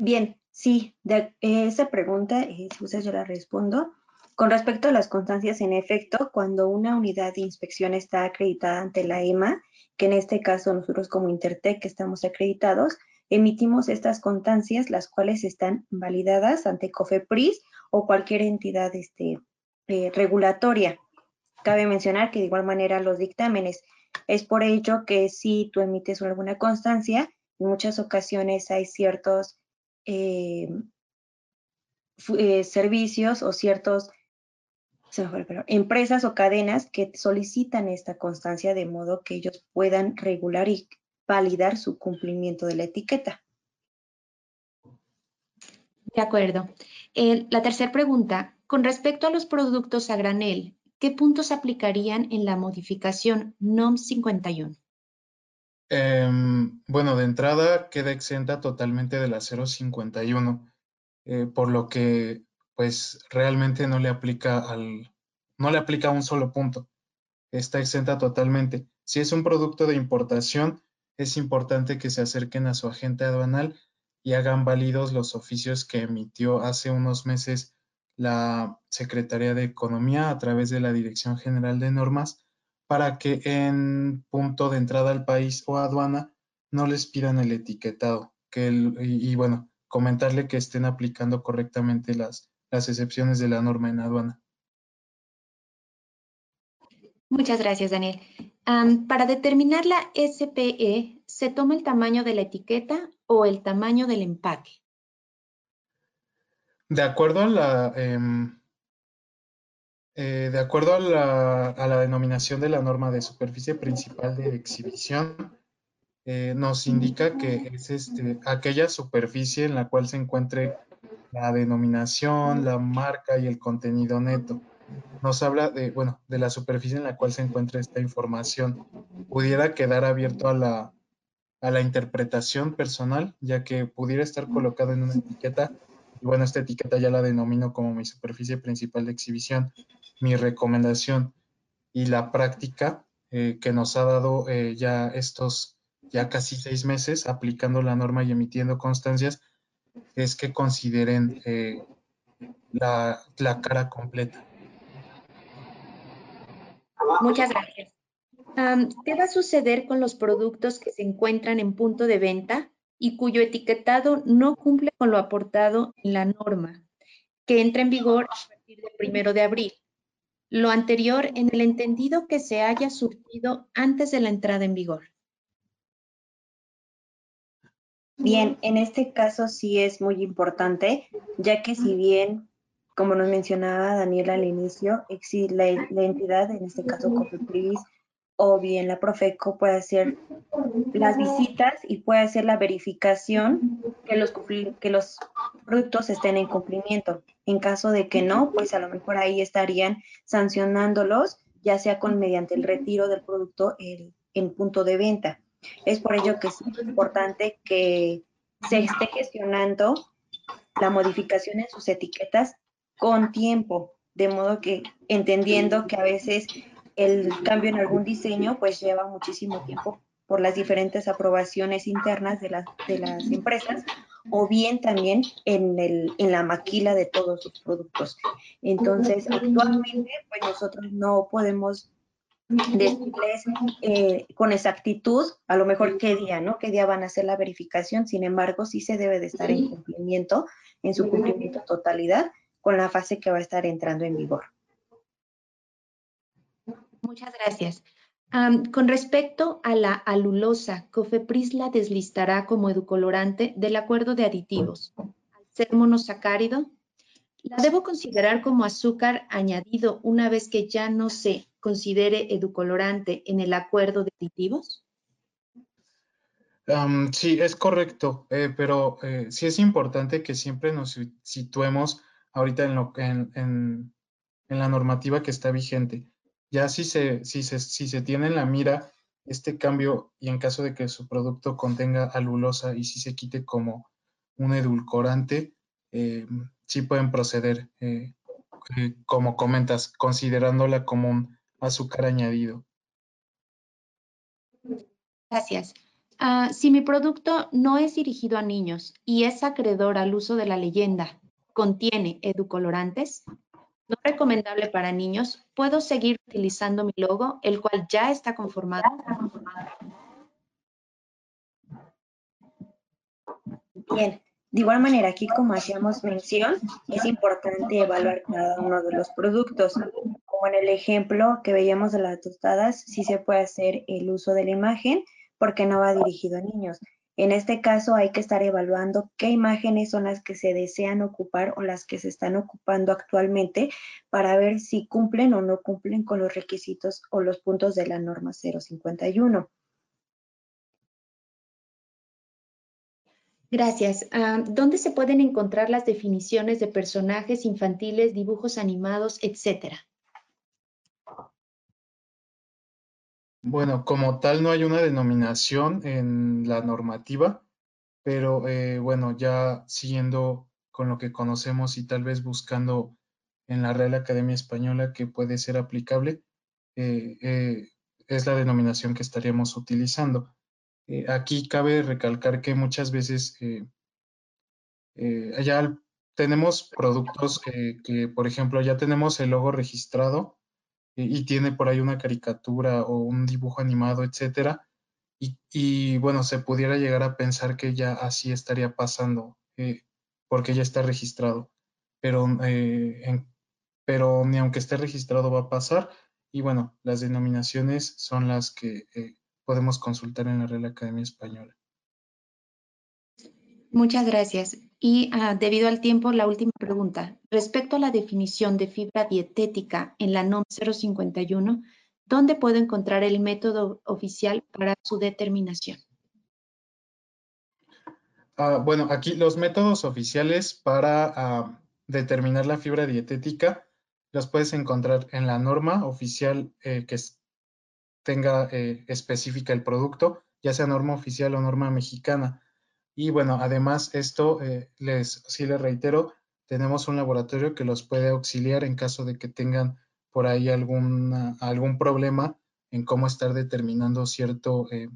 Bien, sí, de, esa pregunta, eh, usted yo la respondo. Con respecto a las constancias, en efecto, cuando una unidad de inspección está acreditada ante la EMA, que en este caso nosotros como Intertec estamos acreditados, emitimos estas constancias, las cuales están validadas ante COFEPRIS o cualquier entidad este, eh, regulatoria. Cabe mencionar que de igual manera los dictámenes. Es por ello que si tú emites alguna constancia, en muchas ocasiones hay ciertos eh, eh, servicios o ciertos empresas o cadenas que solicitan esta constancia de modo que ellos puedan regular y validar su cumplimiento de la etiqueta. De acuerdo. La tercera pregunta, con respecto a los productos a granel, ¿qué puntos aplicarían en la modificación NOM 51? Em, bueno, de entrada queda exenta totalmente de la 051, eh, por lo que pues realmente no le aplica al, no le aplica un solo punto. Está exenta totalmente. Si es un producto de importación, es importante que se acerquen a su agente aduanal y hagan válidos los oficios que emitió hace unos meses la Secretaría de Economía a través de la Dirección General de Normas para que en punto de entrada al país o aduana no les pidan el etiquetado. Que y, bueno, comentarle que estén aplicando correctamente las, las excepciones de la norma en aduana. Muchas gracias, Daniel para determinar la SPE, ¿se toma el tamaño de la etiqueta o el tamaño del empaque? De acuerdo a la, em, eh, de acuerdo a la, denominación de la norma de superficie principal de exhibición, eh, nos indica que es este, aquella superficie en la cual se encuentre la denominación, la marca y el contenido neto nos habla de, bueno, de la superficie en la cual se encuentra esta información. Pudiera quedar abierto a la, a la interpretación personal, ya que pudiera estar colocado en una etiqueta. Y bueno, esta etiqueta ya la denomino como mi superficie principal de exhibición. Mi recomendación y la práctica eh, que nos ha dado eh, ya estos ya casi seis meses aplicando la norma y emitiendo constancias es que consideren eh, la, la cara completa. Muchas gracias. ¿Qué va a suceder con los productos que se encuentran en punto de venta y cuyo etiquetado no cumple con lo aportado en la norma, que entra en vigor a partir del primero de abril? Lo anterior en el entendido que se haya surtido antes de la entrada en vigor. Bien, en este caso sí es muy importante, ya que si bien como nos mencionaba Daniel al inicio, la, la entidad, en este caso COFEPRIS o bien la Profeco, puede hacer las visitas y puede hacer la verificación que los, que los productos estén en cumplimiento. En caso de que no, pues a lo mejor ahí estarían sancionándolos, ya sea con mediante el retiro del producto en punto de venta. Es por ello que es importante que se esté gestionando la modificación en sus etiquetas con tiempo, de modo que entendiendo que a veces el cambio en algún diseño pues lleva muchísimo tiempo por las diferentes aprobaciones internas de las, de las empresas o bien también en, el, en la maquila de todos sus productos. Entonces, actualmente, pues nosotros no podemos decirles eh, con exactitud, a lo mejor qué día, ¿no? Qué día van a hacer la verificación, sin embargo, sí se debe de estar en cumplimiento, en su cumplimiento totalidad, con la fase que va a estar entrando en vigor. Muchas gracias. Con respecto a la alulosa, COFEPRIS la deslistará como educolorante del acuerdo de aditivos. Al ser monosacárido, ¿la debo considerar como azúcar añadido una vez que ya no se considere educolorante en el acuerdo de aditivos? sí, es correcto, eh, pero eh, sí es importante que siempre nos situemos ahorita en, lo, en, en, en la normativa que está vigente. Ya si se, si, se, si se tiene en la mira este cambio y en caso de que su producto contenga alulosa y si se quite como un edulcorante, eh, sí pueden proceder, eh, eh, como comentas, considerándola como un azúcar añadido. Gracias. ah, si mi producto no es dirigido a niños y es acreedor al uso de la leyenda, contiene educolorantes, no recomendable para niños, puedo seguir utilizando mi logo, el cual ya está conformado. Bien, de igual manera, aquí como hacíamos mención, es importante evaluar cada uno de los productos. Como en el ejemplo que veíamos de las tostadas, sí se puede hacer el uso de la imagen porque no va dirigido a niños. En este caso hay que estar evaluando qué imágenes son las que se desean ocupar o las que se están ocupando actualmente para ver si cumplen o no cumplen con los requisitos o los puntos de la norma 051. Gracias. Ah, ¿Dónde se pueden encontrar las definiciones de personajes infantiles, dibujos animados, etcétera? Bueno, como tal no hay una denominación en la normativa, pero eh, bueno, ya siguiendo con lo que conocemos y tal vez buscando en la Real Academia Española que puede ser aplicable, eh, eh, es la denominación que estaríamos utilizando. Aquí cabe recalcar que muchas veces ya tenemos productos que, por ejemplo, ya tenemos el logo registrado y tiene por ahí una caricatura o un dibujo animado, etcétera. Y, bueno, se pudiera llegar a pensar que ya así estaría pasando, porque ya está registrado. Pero, pero ni aunque esté registrado va a pasar. Y bueno, las denominaciones son las que podemos consultar en la Real Academia Española. Muchas gracias. Y ah, debido al tiempo, la última pregunta. Respecto a la definición de fibra dietética en la NOM 051, ¿dónde puedo encontrar el método oficial para su determinación? Ah, bueno, aquí los métodos oficiales para ah, determinar la fibra dietética los puedes encontrar en la norma oficial eh, que tenga eh, específica el producto, ya sea norma oficial o norma mexicana. Y bueno, además esto, eh, les, sí les reitero, tenemos un laboratorio que los puede auxiliar en caso de que tengan por ahí alguna, algún problema en cómo estar determinando cierto, eh,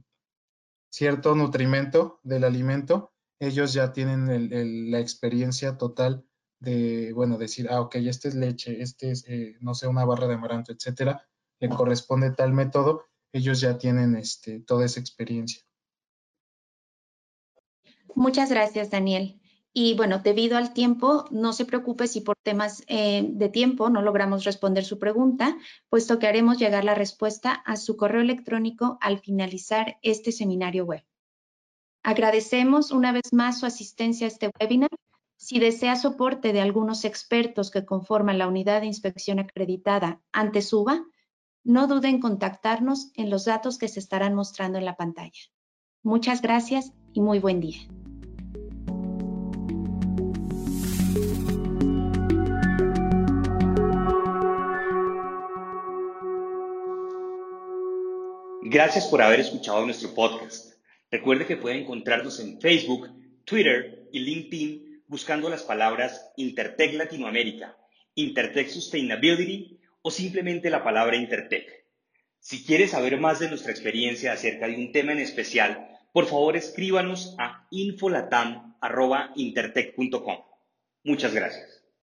cierto nutrimento del alimento. Ellos ya tienen la experiencia total de, bueno, decir, ah, ok, este es leche, este es, no sé, una barra de amaranto, etcétera le corresponde tal método, ellos ya tienen este, toda esa experiencia. Muchas gracias, Daniel. Y bueno, debido al tiempo, no se preocupe si por temas eh, de tiempo no logramos responder su pregunta, puesto que haremos llegar la respuesta a su correo electrónico al finalizar este seminario web. Agradecemos una vez más su asistencia a este webinar. Si desea soporte de algunos expertos que conforman la unidad de inspección acreditada ante SUBA, no duden en contactarnos en los datos que se estarán mostrando en la pantalla. Muchas gracias y muy buen día. Gracias por haber escuchado nuestro podcast. Recuerde que puede encontrarnos en Facebook, Twitter y LinkedIn buscando las palabras Intertech Latinoamérica, Intertech Sustainability o simplemente la palabra Intertech. Si quieres saber más de nuestra experiencia acerca de un tema en especial, por favor escríbanos a infolatam.intertech.com. Muchas gracias.